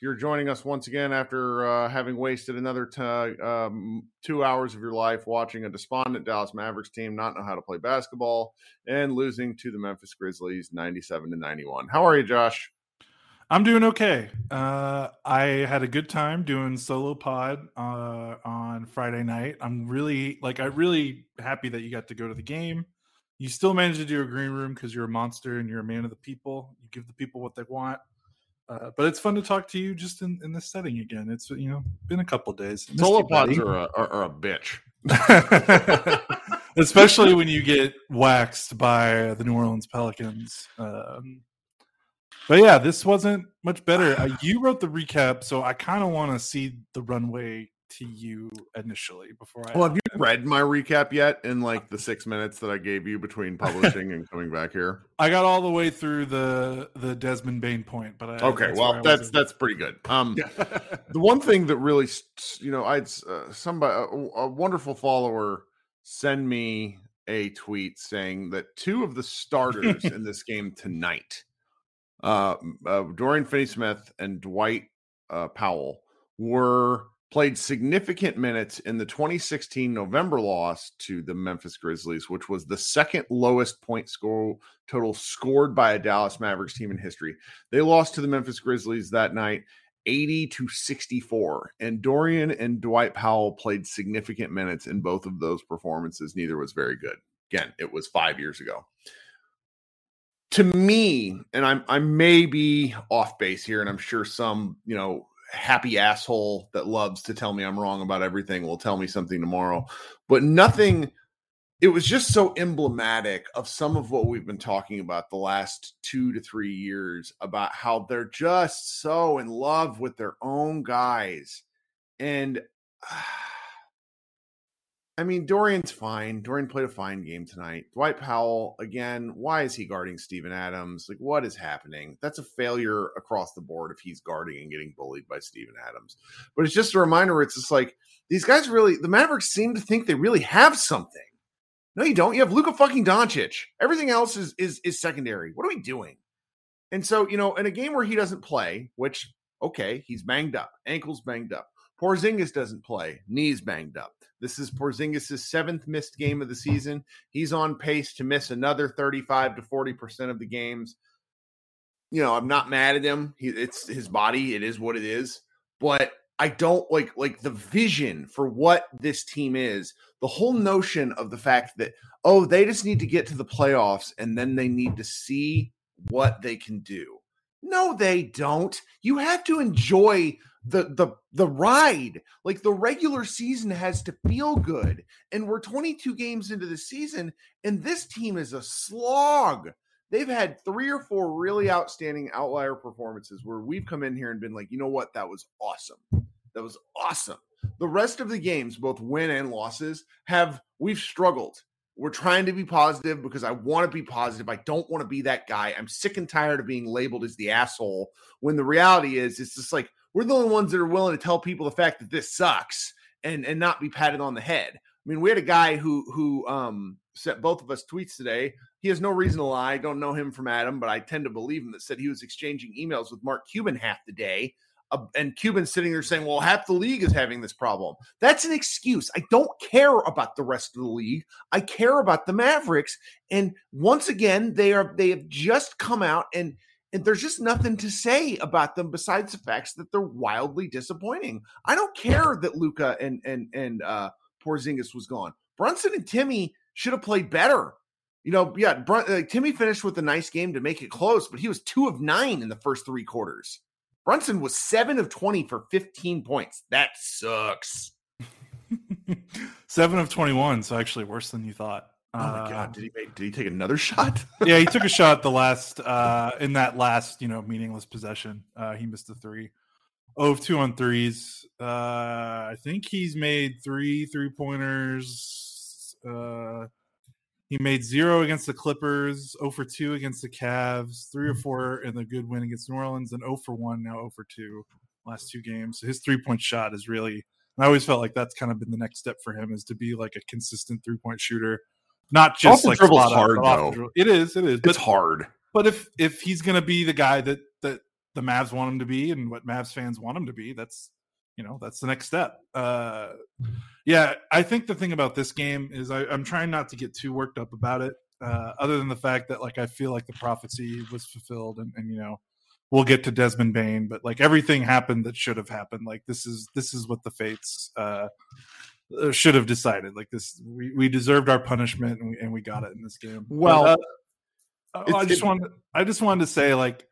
You're joining us once again after uh, having wasted another t- um, two hours of your life watching a despondent Dallas Mavericks team not know how to play basketball and losing to the Memphis Grizzlies 97 to 91. How are you, Josh? I'm doing okay. Uh, I had a good time doing solo pod uh, on Friday night. I'm really like, I'm really happy that you got to go to the game. You still managed to do a green room because you're a monster and you're a man of the people. You give the people what they want. Uh, but it's fun to talk to you just in, in this setting again. It's you know been a couple days. Solo pods are a, are, are a bitch, especially when you get waxed by the New Orleans Pelicans. Um, but yeah, this wasn't much better. Uh, you wrote the recap, so I kind of want to see the runway to you initially before I. Well, have you read my recap yet? In like the six minutes that I gave you between publishing and coming back here, I got all the way through the the Desmond Bane point, but I, okay, that's well, that's that's pretty good. Um, the one thing that really, you know, I'd uh, somebody a, a wonderful follower send me a tweet saying that two of the starters in this game tonight, uh, uh Dorian Finney-Smith and Dwight uh, Powell, were played significant minutes in the 2016 November loss to the Memphis Grizzlies, which was the second lowest point score total scored by a Dallas Mavericks team in history. They lost to the Memphis Grizzlies that night 80 to 64. And Dorian and Dwight Powell played significant minutes in both of those performances. Neither was very good. Again, it was 5 years ago. To me, and I'm I may be off base here, and I'm sure some, you know, happy asshole that loves to tell me I'm wrong about everything will tell me something tomorrow. But nothing, it was just so emblematic of some of what we've been talking about the last two to three years about how they're just so in love with their own guys. And uh, I mean, Dorian's fine. Dorian played a fine game tonight. Dwight Powell, again, why is he guarding Steven Adams? Like, what is happening? That's a failure across the board if he's guarding and getting bullied by Steven Adams. But it's just a reminder it's just like these guys really, the Mavericks seem to think they really have something. No, you don't. You have Luka fucking Doncic. Everything else is is is secondary. What are we doing? And so, you know, in a game where he doesn't play, which okay, he's banged up, ankles banged up. Porzingis doesn't play, knees banged up. This is Porzingis' seventh missed game of the season. He's on pace to miss another 35 to 40% of the games. You know, I'm not mad at him. He, it's his body. It is what it is. But I don't like like the vision for what this team is. The whole notion of the fact that oh, they just need to get to the playoffs and then they need to see what they can do. No, they don't. You have to enjoy the the the ride. Like the regular season has to feel good. And we're 22 games into the season and this team is a slog. They've had three or four really outstanding outlier performances where we've come in here and been like, "You know what? That was awesome. That was awesome." The rest of the games, both win and losses, have we've struggled. We're trying to be positive because I want to be positive. I don't want to be that guy. I'm sick and tired of being labeled as the asshole when the reality is it's just like we're the only ones that are willing to tell people the fact that this sucks and and not be patted on the head. I mean, we had a guy who who um sent both of us tweets today. He has no reason to lie. I don't know him from Adam, but I tend to believe him that said he was exchanging emails with Mark Cuban half the day uh, and Cuban sitting there saying, "Well, half the league is having this problem." That's an excuse. I don't care about the rest of the league. I care about the Mavericks. And once again, they are they have just come out and and there's just nothing to say about them besides the facts that they're wildly disappointing. I don't care that Luka and and and uh Porzingis was gone. Brunson and Timmy should have played better. You know, yeah, uh, Timmy finished with a nice game to make it close, but he was two of nine in the first three quarters. Brunson was seven of 20 for 15 points. That sucks. seven of 21, so actually worse than you thought. Oh my god! Did he make, did he take another shot? yeah, he took a shot the last uh in that last you know meaningless possession. Uh He missed a three. Oh, of two on threes. Uh I think he's made three three pointers. Uh he made zero against the Clippers, 0 for 2 against the Cavs, 3 or 4 in the good win against New Orleans, and 0 for 1, now 0 for 2 last two games. So his three point shot is really, I always felt like that's kind of been the next step for him is to be like a consistent three point shooter. Not just like dribble's hard though. It is, it is. But, it's hard. But if if he's gonna be the guy that that the Mavs want him to be and what Mavs fans want him to be, that's you know that's the next step. Uh, yeah, I think the thing about this game is I, am trying not to get too worked up about it. Uh, other than the fact that like I feel like the prophecy was fulfilled, and, and you know we'll get to Desmond Bane, but like everything happened that should have happened. Like this is this is what the fates uh should have decided. Like this, we, we deserved our punishment, and we, and we got it in this game. Well, but, uh, I just wanted I just wanted to say like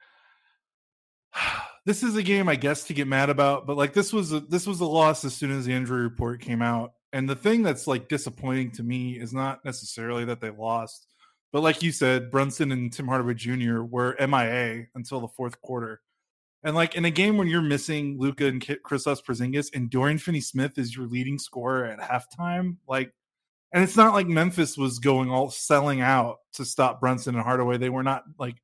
this is a game I guess to get mad about, but like this was a, this was a loss as soon as the injury report came out. And the thing that's like disappointing to me is not necessarily that they lost, but like you said, Brunson and Tim Hardaway Jr. were MIA until the fourth quarter. And like in a game when you're missing Luka and Kristaps Porzingis and Dorian Finney-Smith is your leading scorer at halftime, like, and it's not like Memphis was going all selling out to stop Brunson and Hardaway. They were not like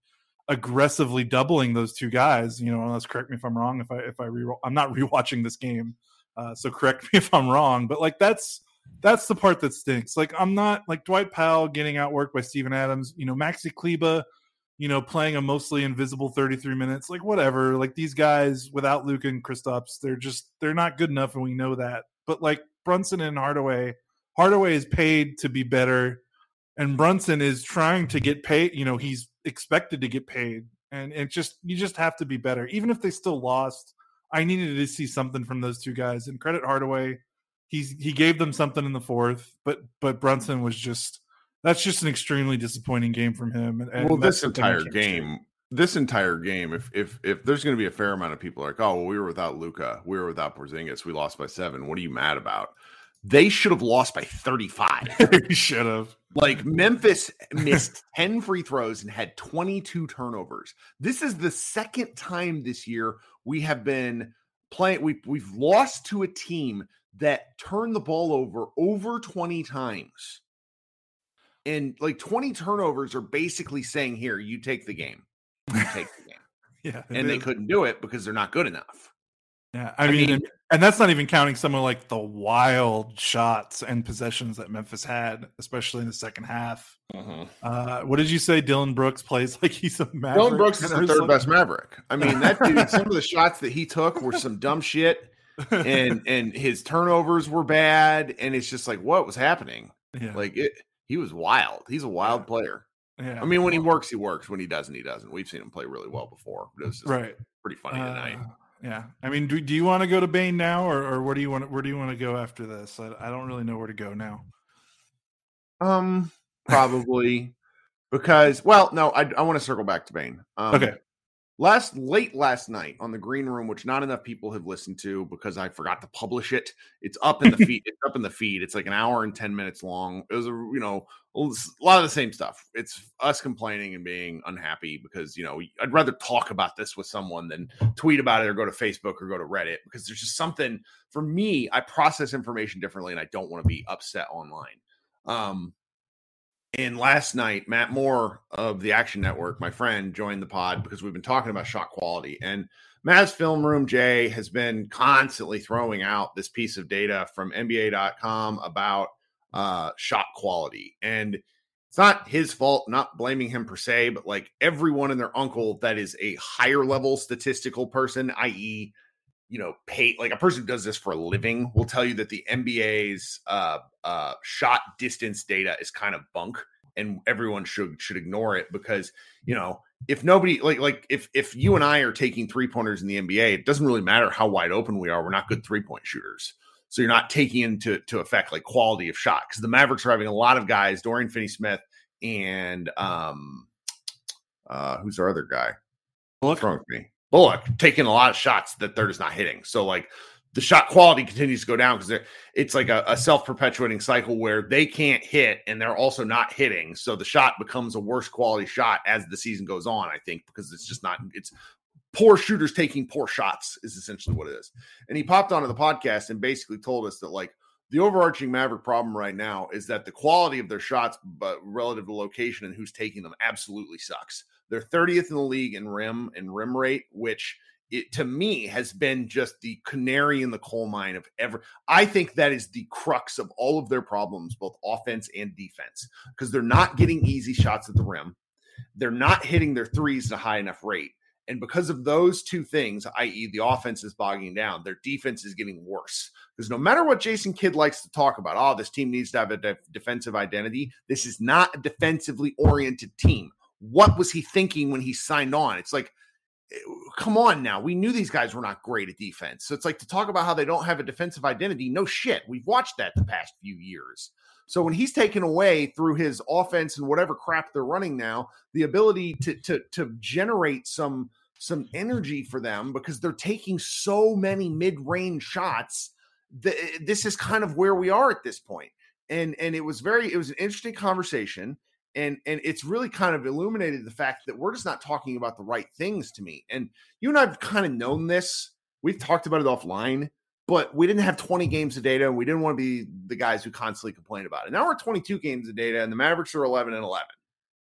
aggressively doubling those two guys. You know, unless correct me if I'm wrong. If I if I re I'm not rewatching this game, uh, so correct me if I'm wrong. But like that's that's the part that stinks. Like I'm not like Dwight Powell getting outworked by Steven Adams. You know, Maxi Kleber, you know, playing a mostly invisible 33 minutes. Like whatever. Like these guys without Luke and Kristaps, they're just they're not good enough, and we know that. But like Brunson and Hardaway, Hardaway is paid to be better and Brunson is trying to get paid. You know, he's expected to get paid, and it just you just have to be better. Even if they still lost, I needed to see something from those two guys. And credit Hardaway, he's he gave them something in the fourth, but but Brunson was just that's just an extremely disappointing game from him. And, and well, this entire game. This entire game, if if if there's going to be a fair amount of people like, oh, well, we were without Luka, we were without Porzingis, we lost by seven. What are you mad about? They should have lost by 35. should have. Like Memphis missed 10 free throws and had 22 turnovers. This is the second time this year we have been playing we we've lost to a team that turned the ball over over 20 times. And like 20 turnovers are basically saying here, you take the game. You take the game. yeah. And they couldn't do it because they're not good enough. Yeah, I, I mean, mean and that's not even counting some of like the wild shots and possessions that Memphis had, especially in the second half. Uh-huh. Uh, what did you say? Dillon Brooks plays like he's a Maverick. Dillon Brooks is the third best Maverick. I mean, that dude. some of the shots that he took were some dumb shit, and and his turnovers were bad, and it's just like what was happening. Yeah. Like it, he was wild. He's a wild yeah. player. Yeah. I mean, when he works, he works. When he doesn't, he doesn't. We've seen him play really well before. But it was right. pretty funny uh, tonight. Yeah, I mean, do, do you want to go to Bane now, or, or where do you want where do you want to go after this? I, I don't really know where to go now. Um, probably because well, no, I I want to circle back to Bane. Um, okay, last late last night on the green room which not enough people have listened to because i forgot to publish it. It's up in the feed it's up in the feed. It's like an hour and 10 minutes long. It was a you know a lot of the same stuff. It's us complaining and being unhappy because you know i'd rather talk about this with someone than tweet about it or go to facebook or go to reddit because there's just something for me i process information differently and i don't want to be upset online. Um and last night, Matt Moore of the Action Network, my friend, joined the pod because we've been talking about shot quality. And Mavs Film Room, Jay, has been constantly throwing out this piece of data from NBA.com about uh, shot quality. And it's not his fault, not blaming him per se, but like everyone and their uncle that is a higher level statistical person, i.e., you know, pay like a person who does this for a living will tell you that the NBA's uh, uh, shot distance data is kind of bunk, and everyone should should ignore it because you know if nobody like like if if you and I are taking three pointers in the NBA, it doesn't really matter how wide open we are. We're not good three point shooters, so you're not taking into to effect like quality of shot because the Mavericks are having a lot of guys, Dorian Finney-Smith and um, uh, who's our other guy? What's wrong with me? Bullock taking a lot of shots that they're just not hitting. So like the shot quality continues to go down because it's like a, a self perpetuating cycle where they can't hit and they're also not hitting. So the shot becomes a worse quality shot as the season goes on. I think because it's just not it's poor shooters taking poor shots is essentially what it is. And he popped onto the podcast and basically told us that like the overarching Maverick problem right now is that the quality of their shots, but relative to location and who's taking them, absolutely sucks. They're 30th in the league in rim and rim rate, which it to me has been just the canary in the coal mine of ever. I think that is the crux of all of their problems, both offense and defense, because they're not getting easy shots at the rim. They're not hitting their threes at a high enough rate. And because of those two things, i.e., the offense is bogging down, their defense is getting worse. Because no matter what Jason Kidd likes to talk about, oh, this team needs to have a de- defensive identity. This is not a defensively oriented team. What was he thinking when he signed on? It's like, eh, come on now. We knew these guys were not great at defense. So it's like to talk about how they don't have a defensive identity. No shit. We've watched that the past few years. So when he's taken away through his offense and whatever crap they're running now, the ability to to to generate some some energy for them because they're taking so many mid-range shots this is kind of where we are at this point and and it was very it was an interesting conversation and and it's really kind of illuminated the fact that we're just not talking about the right things to me. And you and i've kind of known this. We've talked about it offline but we didn't have 20 games of data and we didn't want to be the guys who constantly complain about it. Now we're 22 games of data and the mavericks are 11 and 11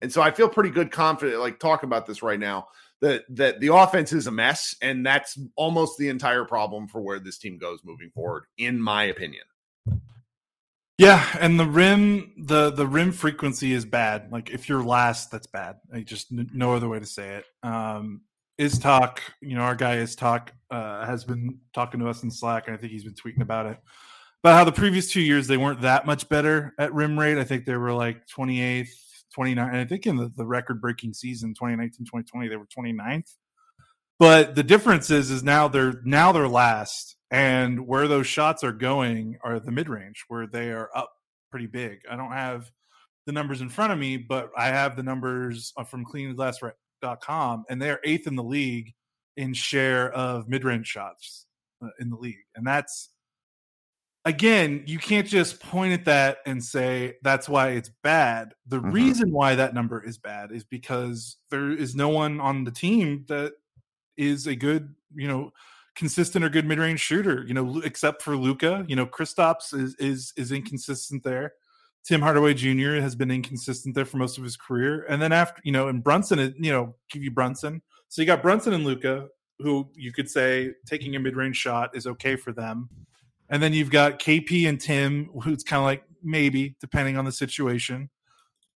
and so i feel pretty good confident like talking about this right now that that the offense is a mess, and that's almost the entire problem for where this team goes moving forward, in my opinion. Yeah, and the rim the the rim frequency is bad. Like if you're last, that's bad. Like just no other way to say it. Um, is talk, you know, our guy is talk uh, has been talking to us in Slack, and I think he's been tweeting about it. About how the previous two years they weren't that much better at rim rate. I think they were like 28th, 29. And I think in the, the record breaking season 2019 2020, they were 29th. But the difference is, is now they're now they're last, and where those shots are going are the mid range, where they are up pretty big. I don't have the numbers in front of me, but I have the numbers uh, from cleanglass.com, and they're eighth in the league in share of mid range shots uh, in the league, and that's again, you can't just point at that and say that's why it's bad. The mm-hmm. reason why that number is bad is because there is no one on the team that is a good, you know, consistent or good mid-range shooter, you know, except for Luka. You know, Kristaps is is is inconsistent there. Tim Hardaway Jr. has been inconsistent there for most of his career. And then after, you know, and Brunson, you know, give you Brunson. So you got Brunson and Luka, who you could say taking a mid-range shot is okay for them. And then you've got KP and Tim, who's kind of like maybe, depending on the situation.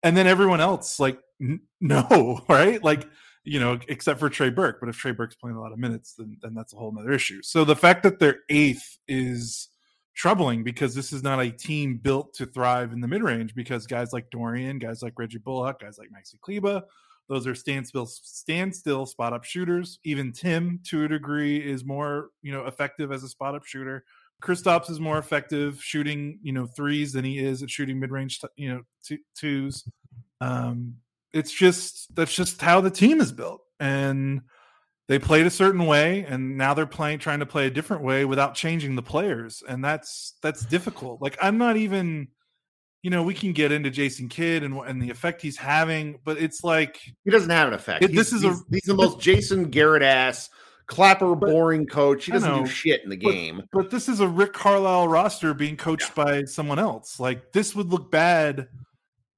And then everyone else, like, n- no, right? Like, you know, except for Trey Burke. But if Trey Burke's playing a lot of minutes, then, then that's a whole nother issue. So the fact that they're eighth is troubling because this is not a team built to thrive in the mid range because guys like Dorian, guys like Reggie Bullock, guys like Maxi Kleber, those are standstill standstill spot up shooters. Even Tim, to a degree, is more you know effective as a spot up shooter. Kristaps is more effective shooting, you know, threes than he is at shooting mid range, you know, two, twos. Um, it's just that's just how the team is built, and they played a certain way and now they're playing trying to play a different way without changing the players and that's that's difficult like i'm not even you know we can get into jason kidd and and the effect he's having but it's like he doesn't have an effect. It, this is he's, a he's the most jason garrett ass clapper boring coach. He doesn't do shit in the game. but, but, this is a rick carlisle roster being coached yeah. by someone else like this would look bad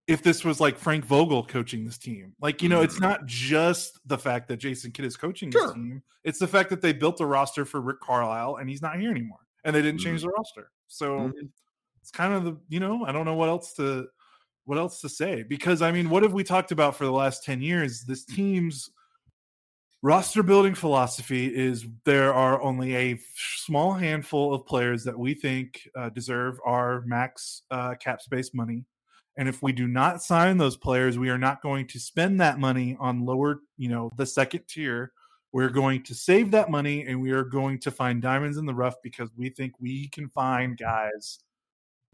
if this was like Frank Vogel coaching this team. Like, you know, it's mm. not just the fact that Jason Kidd is coaching this team. It's the fact that they built a roster for Rick Carlisle and he's not here anymore. And they didn't change mm-hmm. the roster. So mm-hmm. it's kind of the, you know, I don't know what else to what else to say. Because I mean, what have we talked about for the last 10 years? This team's roster building philosophy is there are only a small handful of players that we think uh, deserve our max uh, cap space money and if we do not sign those players, we are not going to spend that money on lower, you know, the second tier. We're going to save that money and we are going to find diamonds in the rough because we think we can find guys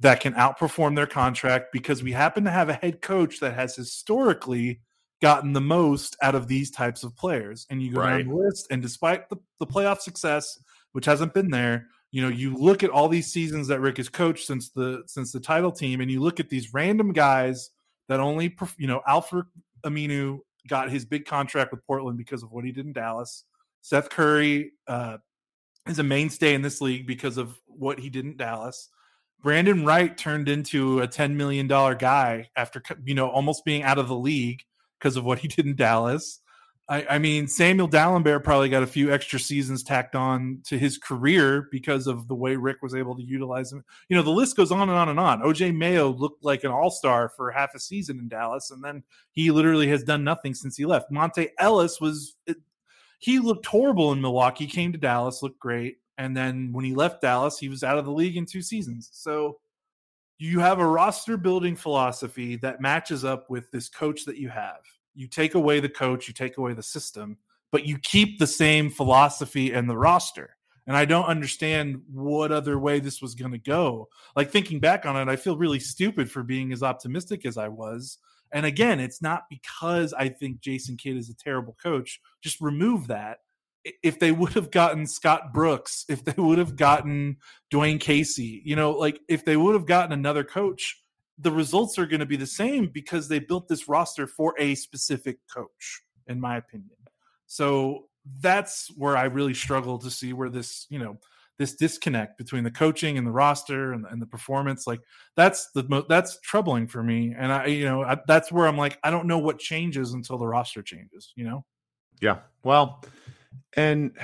that can outperform their contract because we happen to have a head coach that has historically gotten the most out of these types of players. And you go right. down the list, and despite the, the playoff success, which hasn't been there, you know you look at all these seasons that Rick has coached since the since the title team and you look at these random guys that only you know Al-Farouq Aminu got his big contract with Portland because of what he did in Dallas. Seth Curry uh, is a mainstay in this league because of what he did in Dallas. Brandon Wright turned into a $10 million guy after you know almost being out of the league because of what he did in Dallas. I, I, mean, Samuel Dalembert probably got a few extra seasons tacked on to his career because of the way Rick was able to utilize him. You know, the list goes on and on and on. OJ Mayo looked like an all star for half a season in Dallas, and then he literally has done nothing since he left. Monta Ellis was, he looked horrible in Milwaukee, came to Dallas, looked great. And then when he left Dallas, he was out of the league in two seasons. So you have a roster building philosophy that matches up with this coach that you have you take away the coach, you take away the system, but you keep the same philosophy and the roster. And I don't understand what other way this was going to go. Like thinking back on it, I feel really stupid for being as optimistic as I was. And again, it's not because I think Jason Kidd is a terrible coach. Just remove that. If they would have gotten Scott Brooks, if they would have gotten Dwane Casey, you know, like if they would have gotten another coach, the results are going to be the same because they built this roster for a specific coach, in my opinion. So that's where I really struggle to see where this, you know, this disconnect between the coaching and the roster and, and the performance, like that's the that's troubling for me. And I, you know, I, that's where I'm like, I don't know what changes until the roster changes. You know? Yeah. Well, and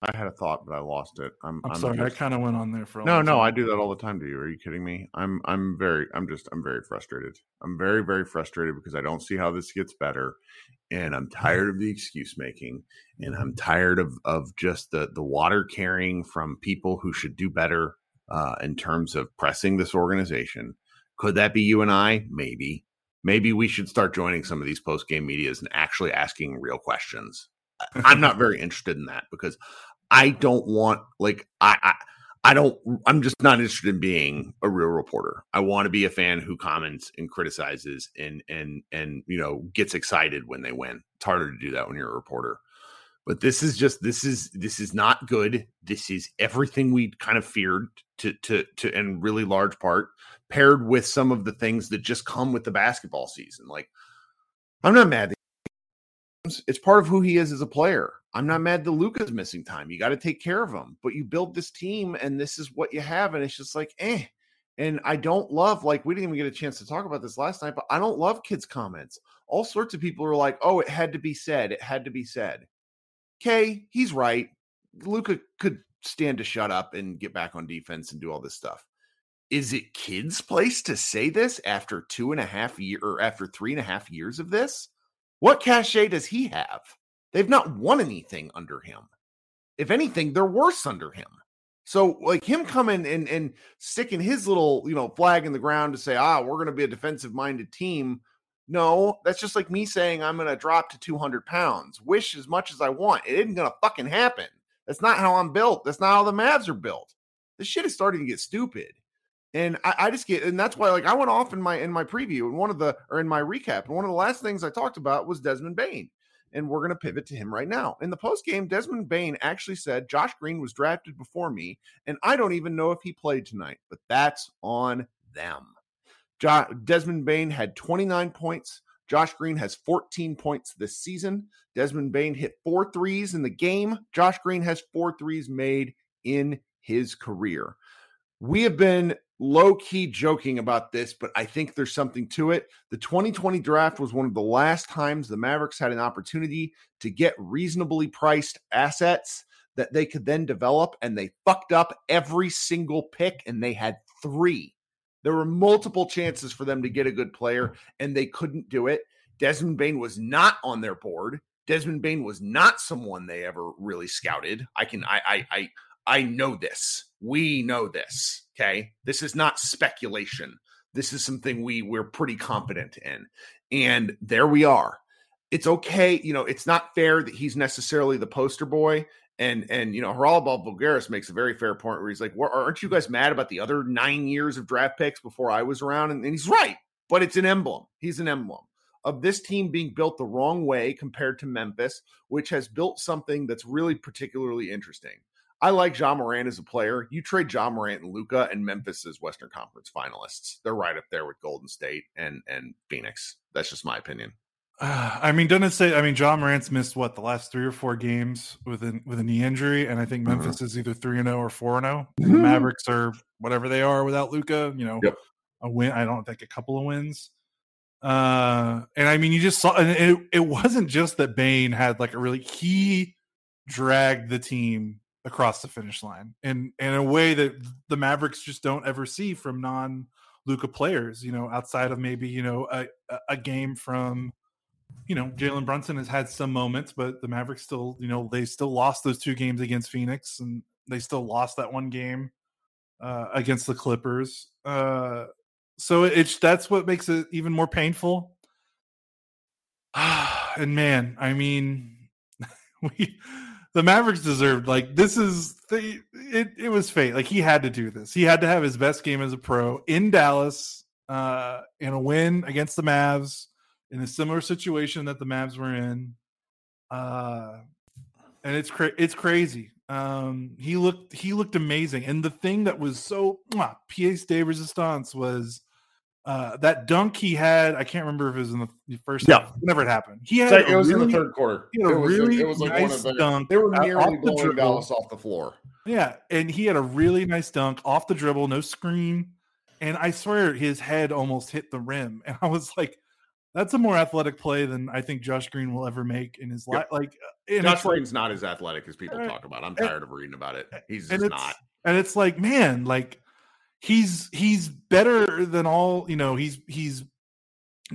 I had a thought, but I lost it. I'm, I'm, I'm sorry. Just... I kind of went on there for a no, no. I do that all the time to you. Are you kidding me? I'm, I'm very, I'm just, I'm very frustrated. I'm very, very frustrated because I don't see how this gets better, and I'm tired of the excuse making, and I'm tired of, of just the, the water carrying from people who should do better uh, in terms of pressing this organization. Could that be you and I? Maybe. Maybe we should start joining some of these post game medias and actually asking real questions. I'm not very interested in that because I don't want like I, I I don't I'm just not interested in being a real reporter. I want to be a fan who comments and criticizes and and and you know gets excited when they win. It's harder to do that when you're a reporter. But this is just this is this is not good. This is everything we kind of feared to to to in really large part paired with some of the things that just come with the basketball season. Like I'm not mad it's part of who he is as a player. I'm not mad that Luka's missing time. You got to take care of him. But you build this team and this is what you have. And it's just like, eh. And I don't love, like, we didn't even get a chance to talk about this last night, but I don't love Kidd's comments. All sorts of people are like, oh, it had to be said. It had to be said. Okay, he's right. Luka could stand to shut up and get back on defense and do all this stuff. Is it Kidd's place to say this after two and a half year or after three and a half years of this? What cachet does he have? They've not won anything under him. If anything, they're worse under him. So, like him coming and and sticking his little you know flag in the ground to say, ah, we're going to be a defensive minded team. No, that's just like me saying I'm going to drop to 200 pounds. Wish as much as I want, it isn't going to fucking happen. That's not how I'm built. That's not how the Mavs are built. This shit is starting to get stupid. And I, I, just get, and that's why, like, I went off in my in my preview and one of the or in my recap, and one of the last things I talked about was Desmond Bane, and we're going to pivot to him right now. In the post game, Desmond Bane actually said Josh Green was drafted before me, and I don't even know if he played tonight, but that's on them. Jo- Desmond Bane had 29 points. Josh Green has 14 points this season. Desmond Bane hit four threes in the game. Josh Green has four threes made in his career. We have been low key joking about this, but I think there's something to it. The 2020 draft was one of the last times the Mavericks had an opportunity to get reasonably priced assets that they could then develop, and they fucked up every single pick, and they had three. There were multiple chances for them to get a good player, and they couldn't do it. Desmond Bane was not on their board. Desmond Bane was not someone they ever really scouted. I can I I I I know this. We know this. Okay. This is not speculation. This is something we we're pretty confident in. And there we are. It's okay, you know, it's not fair that he's necessarily the poster boy. And and you know, Haralabos Voulgaris makes a very fair point where he's like, well, aren't you guys mad about the other nine years of draft picks before I was around? And, and he's right, but it's an emblem. He's an emblem of this team being built the wrong way compared to Memphis, which has built something that's really particularly interesting. I like Ja Morant as a player. You trade Ja Morant and Luka and Memphis as Western Conference finalists. They're right up there with Golden State and and Phoenix. That's just my opinion. Uh, I mean, doesn't it say? I mean, Ja Morant's missed what the last three or four games with an with a knee injury, and I think Mm-hmm. Memphis is either three and zero or four and zero. The Mavericks are whatever they are without Luka. You know, Yep. a win. I don't think a couple of wins. Uh, and I mean, you just saw, and it, it wasn't just that Bane had like a really he dragged the team across the finish line in in a way that the Mavericks just don't ever see from non Luka players. You know, outside of maybe you know a a- game from you know Jalen Brunson has had some moments, but the Mavericks still you know they still lost those two games against Phoenix and they still lost that one game uh, against the Clippers. Uh, so it's that's what makes it even more painful. and man, I mean, we the Mavericks deserved like this is the it it was fate. Like he had to do this. He had to have his best game as a pro in Dallas uh in a win against the Mavs in a similar situation that the Mavs were in. Uh and it's cra- it's crazy. Um he looked he looked amazing. And the thing that was so mwah, pièce de resistance was uh, that dunk he had, I can't remember if it was in the first Yeah. half, whenever it happened. He had It a was in really- the third quarter. he had a It was, really it was like one nice of the. dunk They were out- nearly off the blowing dribble. Dallas off the floor. Yeah, and he had a really nice dunk off the dribble, no screen, and I swear his head almost hit the rim, and I was like, "That's a more athletic play than I think Josh Green will ever make in his life." Yep. Like, uh, and Josh it's like, Green's not as athletic as people Uh, talk about. I'm and- tired of reading about it. He's just not. and it's like, man, like he's he's better than all you know. He's he's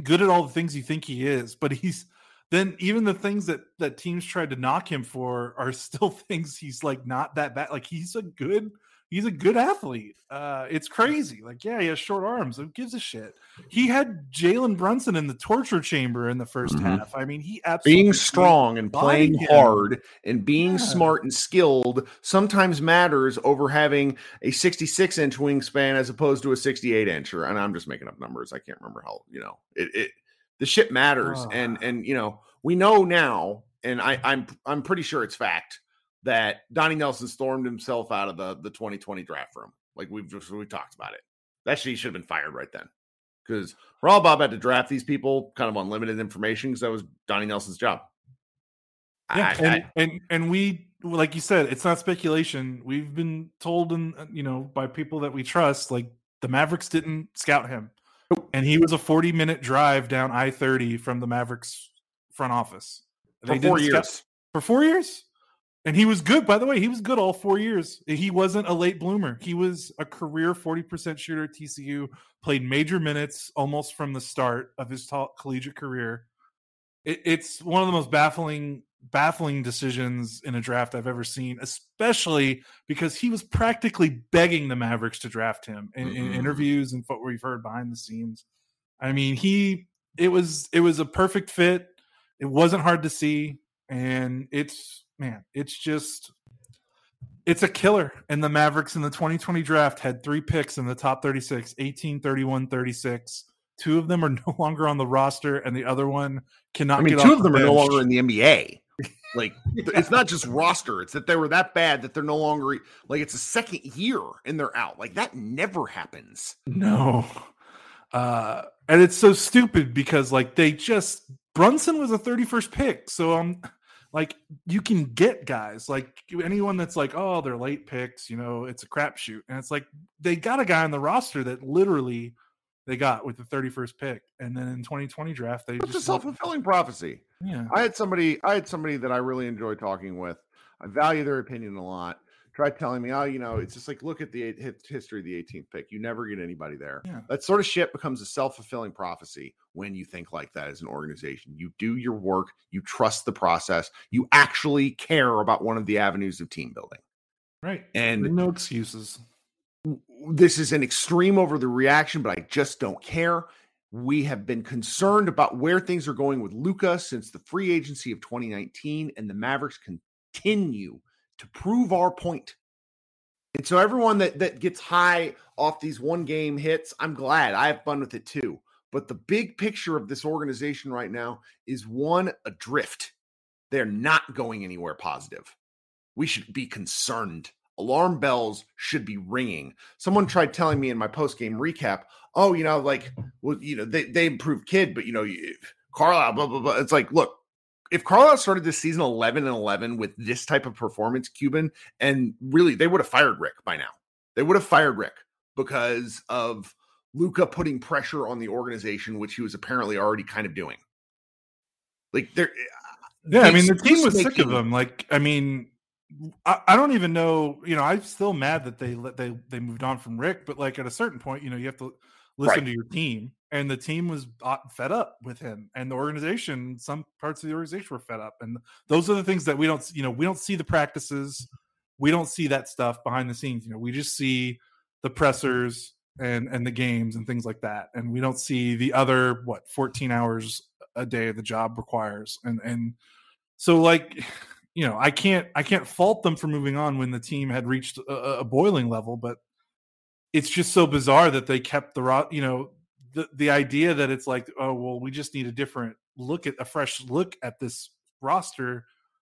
good at all the things you think he is, but he's then even the things that that teams tried to knock him for are still things he's like not that bad. Like he's a good he's a good athlete. Uh it's crazy. Like yeah, he has short arms. Who gives a shit? He had Jalen Brunson in the torture chamber in the 1st Mhm. half. I mean, he absolutely being strong and playing him. hard and being Yeah. smart and skilled sometimes matters over having a 66 inch wingspan as opposed to a 68 incher. And I'm just making up numbers. I can't remember how, you know, it, it the shit matters. And, Ah. and, you know, we know now, and I, I'm, I'm pretty sure it's fact that Donnie Nelson stormed himself out of the, the 2020 draft room. Like we've just, we talked about it. That shit should have been fired right then because Raul Bob had to draft these people kind of on limited information because that was Donnie Nelson's job. Yeah, I- and, I- and and we like you said, it's not speculation. We've been told, and uh, you know, by people that we trust, like the Mavericks didn't scout him, and he was a forty-minute drive down I thirty from the Mavericks front office. for four didn't scout- years. for four years, and he was good. By the way, he was good all four years. He wasn't a late bloomer. He was a career forty percent shooter at TCU. Played major minutes almost from the start of his collegiate career. It, it's one of the most baffling baffling decisions in a draft I've ever seen, especially because he was practically begging the Mavericks to draft him in, in Mhm. interviews and what we've heard behind the scenes. I mean, he it was it was a perfect fit. It wasn't hard to see, and it's man, it's just it's a killer. And the Mavericks in the 2020 draft had three picks in the top 36, 18, 31, 36. two of them are no longer on the roster, and the other one cannot. I mean, two of them are no longer in the NBA. Like it's not just roster; it's that they were that bad that they're no longer like it's a second year and they're out. Like that never happens. No, uh, and it's so stupid because like they just Brunson was a 31st pick, so um, like you can get guys like anyone that's like, oh, they're late picks, you know, it's a crapshoot, and it's like they got a guy on the roster that literally they got with the 31st pick, and then in 2020 draft they it's just a self fulfilling prophecy. Yeah, I had somebody, I had somebody that I really enjoy talking with. I value their opinion a lot. Tried telling me, oh, you know, it's just like look at the history of the 18th pick. You never get anybody there. Yeah. That sort of shit becomes a self fulfilling prophecy when you think like that as an organization. You do your work, you trust the process, you actually care about one of the avenues of team building. Right. And no excuses. This is an extreme over the reaction, but I just don't care. We have been concerned about where things are going with Luka since the free agency of 2019, and the Mavericks continue to prove our point. And so everyone that that gets high off these one game hits, I'm glad. I have fun with it too. But the big picture of this organization right now is one adrift. They're not going anywhere positive. We should be concerned. Alarm bells should be ringing. Someone tried telling me in my post game recap, oh, you know, like, well, you know, they, they improved Kidd, but, you know, Carlisle, blah, blah, blah. It's like, look, if Carlisle started this season 11 and 11 with this type of performance, Cuban, and really they would have fired Rick by now. They would have fired Rick because of Luka putting pressure on the organization, which he was apparently already kind of doing. Like there, eh, yeah, I mean the team was sick of them. Like, I mean, I, I, don't even know. You know, I'm still mad that they let they they moved on from Rick, but like at a certain point, you know, you have to listen right. to your team and the team was uh, fed up with him and the organization some parts of the organization were fed up and those are the things that we don't you know we don't see the practices we don't see that stuff behind the scenes you know we just see the pressers and and the games and things like that and we don't see the other what 14 hours a day the job requires and and so like you know i can't i can't fault them for moving on when the team had reached a, a boiling level but it's just so bizarre that they kept the you know the the idea that it's like oh well we just need a different look at a fresh look at this roster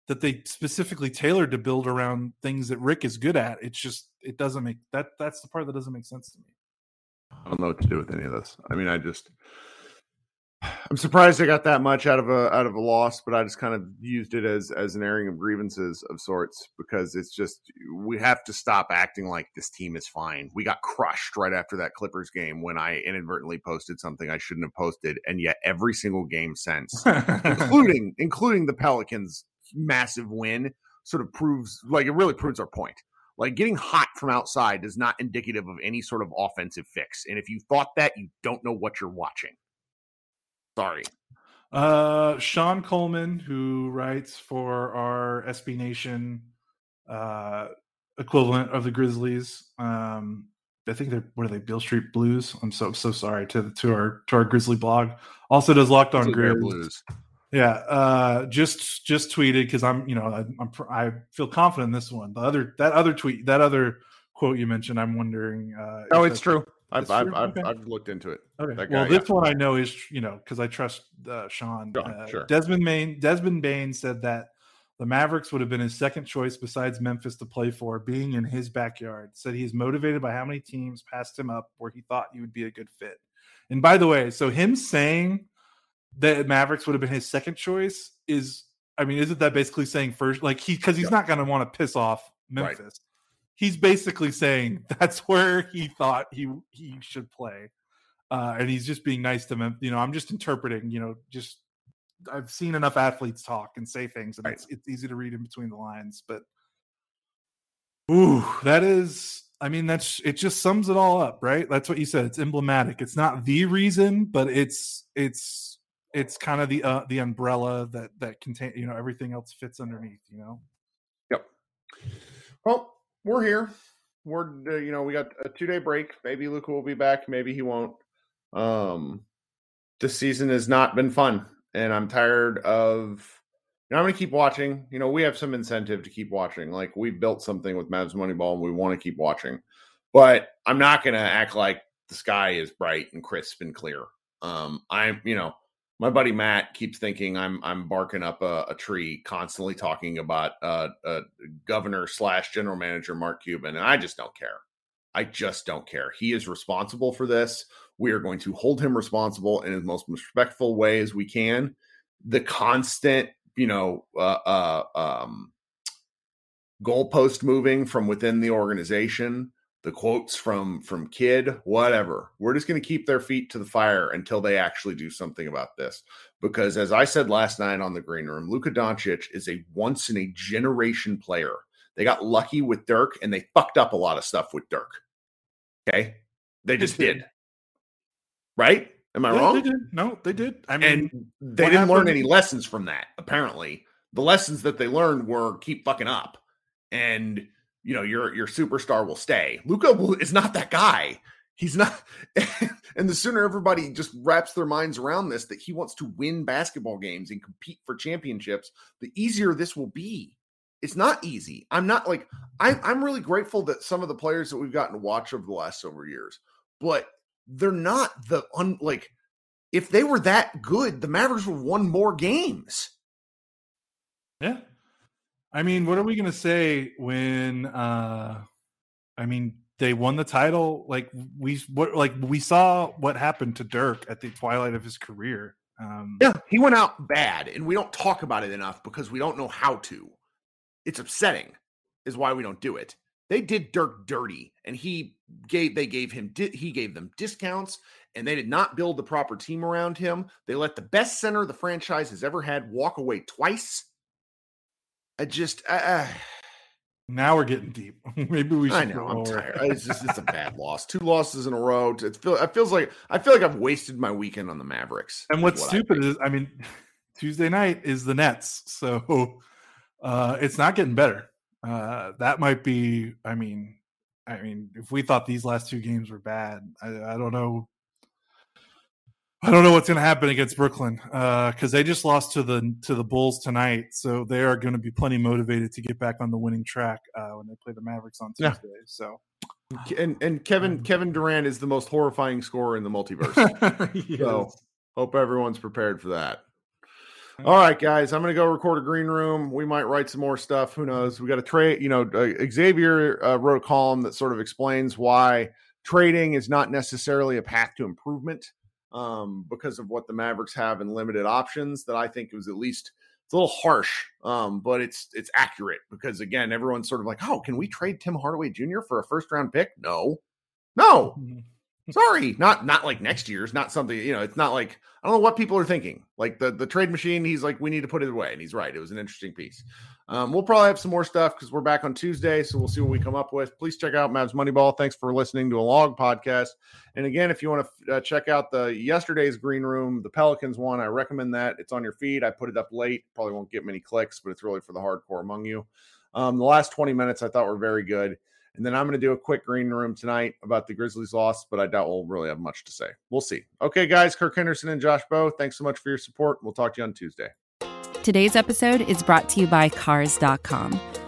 that they specifically tailored to build around things that Rick is good at. It's just it doesn't make that that's the part that doesn't make sense to me. I don't know what to do with any of this. I mean, I just I'm surprised I got that much out of a out of a loss, but I just kind of used it as as an airing of grievances of sorts because it's just we have to stop acting like this team is fine. We got crushed right after that Clippers game when I inadvertently posted something I shouldn't have posted, and yet every single game since, including including the Pelicans' massive win, sort of proves like it really proves our point. Like getting hot from outside is not indicative of any sort of offensive fix, and if you thought that, you don't know what you're watching. Sorry. Uh, Sean Coleman, who writes for our SB Nation uh, equivalent of the Grizzlies. Um, I think they're what are they? Bill Street Blues. I'm so so sorry to to our to our Grizzly blog. Also does Locked On Grizz. Blues. Yeah, uh, just just tweeted because I'm you know I, I'm I feel confident in this one. The other that other tweet that other quote you mentioned, I'm wondering. Uh, oh, it's true. I've I've, I've, I've, looked into it. Okay. Guy, well, this yeah. one I know is you know because I trust uh, Sean. Uh, sure. Desmond Bane Desmond Bane said that the Mavericks would have been his second choice besides Memphis to play for, being in his backyard. Said he's motivated by how many teams passed him up where he thought he would be a good fit. And by the way, so him saying that Mavericks would have been his second choice is, I mean, isn't that basically saying first? Like he because he's not going to want to piss off Memphis. Right he's basically saying that's where he thought he he should play, uh, and he's just being nice to him. You know, I'm just interpreting. You know, just I've seen enough athletes talk and say things, and right. it's it's easy to read in between the lines. But ooh, that is. I mean, that's it. Just sums it all up, right? That's what you said. It's emblematic. It's not the reason, but it's it's it's kind of the uh, the umbrella that that contain you know everything else fits underneath. You know. Yep. Well, we're here. We're uh, you know we got a two day break. Maybe Luka will be back. Maybe he won't. Um, this season has not been fun, and I'm tired of. You know, I'm going to keep watching. You know, we have some incentive to keep watching. Like we built something with Mavs Moneyball, and we want to keep watching. But I'm not going to act like the sky is bright and crisp and clear. Um, I'm, you know, my buddy Matt keeps thinking I'm I'm barking up a, a tree, constantly talking about uh, uh, governor slash general manager Mark Cuban, and I just don't care. I just don't care. He is responsible for this. We are going to hold him responsible in the most respectful way as we can. The constant, you know, uh, uh, um, goalpost moving from within the organization the quotes from from Kidd whatever. We're just going to keep their feet to the fire until they actually do something about this. Because as i said last night on the green room luka doncic is a once in a generation player. They got lucky with dirk and they fucked up a lot of stuff with dirk. Okay? They just did. Right? Am i Yeah, wrong? They did. No, they did. I mean, and they didn't learn any lessons from that apparently. The lessons that they learned were keep fucking up. And you know your your superstar will stay luka is not that guy he's not and the sooner everybody just wraps their minds around this that he wants to win basketball games and compete for championships the easier this will be it's not easy i'm not like I, i'm really grateful that some of the players that we've gotten to watch over the last several years but they're not the un like if they were that good, the Mavericks would won more games. Yeah. I mean, what are we to say when uh I mean, they won the title like we what like we saw what happened to Dirk at the twilight of his career. Um Yeah, he went out bad, and we don't talk about it enough because we don't know how to. It's upsetting, is why we don't do it. They did Dirk dirty, and he gave they gave him he gave them discounts, and they did not build the proper team around him. They let the best center the franchise has ever had walk away twice. I just, uh, now we're getting deep. Maybe we should I know I'm tired. It's just it's a bad loss. Two losses in a row. It feel it feels like I feel like I've wasted my weekend on the Mavericks. And what's what stupid think. is, I mean, Tuesday night is the Nets, so uh, it's not getting better. Uh, that might be. I mean, I mean, if we thought these last two games were bad, I, I don't know. I don't know what's going to happen against Brooklyn because they just lost to the to the Bulls tonight, so they are going to be plenty motivated to get back on the winning track uh, when they play the Mavericks on Yeah. Tuesday. So, and and Kevin Kevin Durant is the most horrifying scorer in the multiverse. Yes. So hope everyone's prepared for that. All right, guys, I'm going to go record a green room. We might write some more stuff. Who knows? We got a trade. You know, uh, Xavier uh, wrote a column that sort of explains why trading is not necessarily a path to improvement um, because of what the Mavericks have in limited options. That I think was at least it's a little harsh, um, but it's it's accurate because again, everyone's sort of like, oh, can we trade Tim Hardaway Jr. for a first round pick? No, no, sorry not not like next year's not something you know it's not like i don't know what people are thinking. Like the the trade machine he's like we need to put it away and he's right it was an interesting piece. Um, we'll probably have some more stuff because we're back on tuesday so we'll see what we come up with. Please check out mavs moneyball. Thanks for listening to a log podcast. And again if you want to uh, check out the yesterday's green room the pelicans one i recommend that. It's on your feed. I put it up late. Probably won't get many clicks but it's really for the hardcore among you. Um, the last 20 minutes i thought were very good and then I'm going to do a quick green room tonight about the Grizzlies loss, but I doubt we'll really have much to say. We'll see. Okay, guys, Kirk Henderson and Josh Bowe, thanks so much for your support. We'll talk to you on Tuesday. Today's episode is brought to you by Cars.com.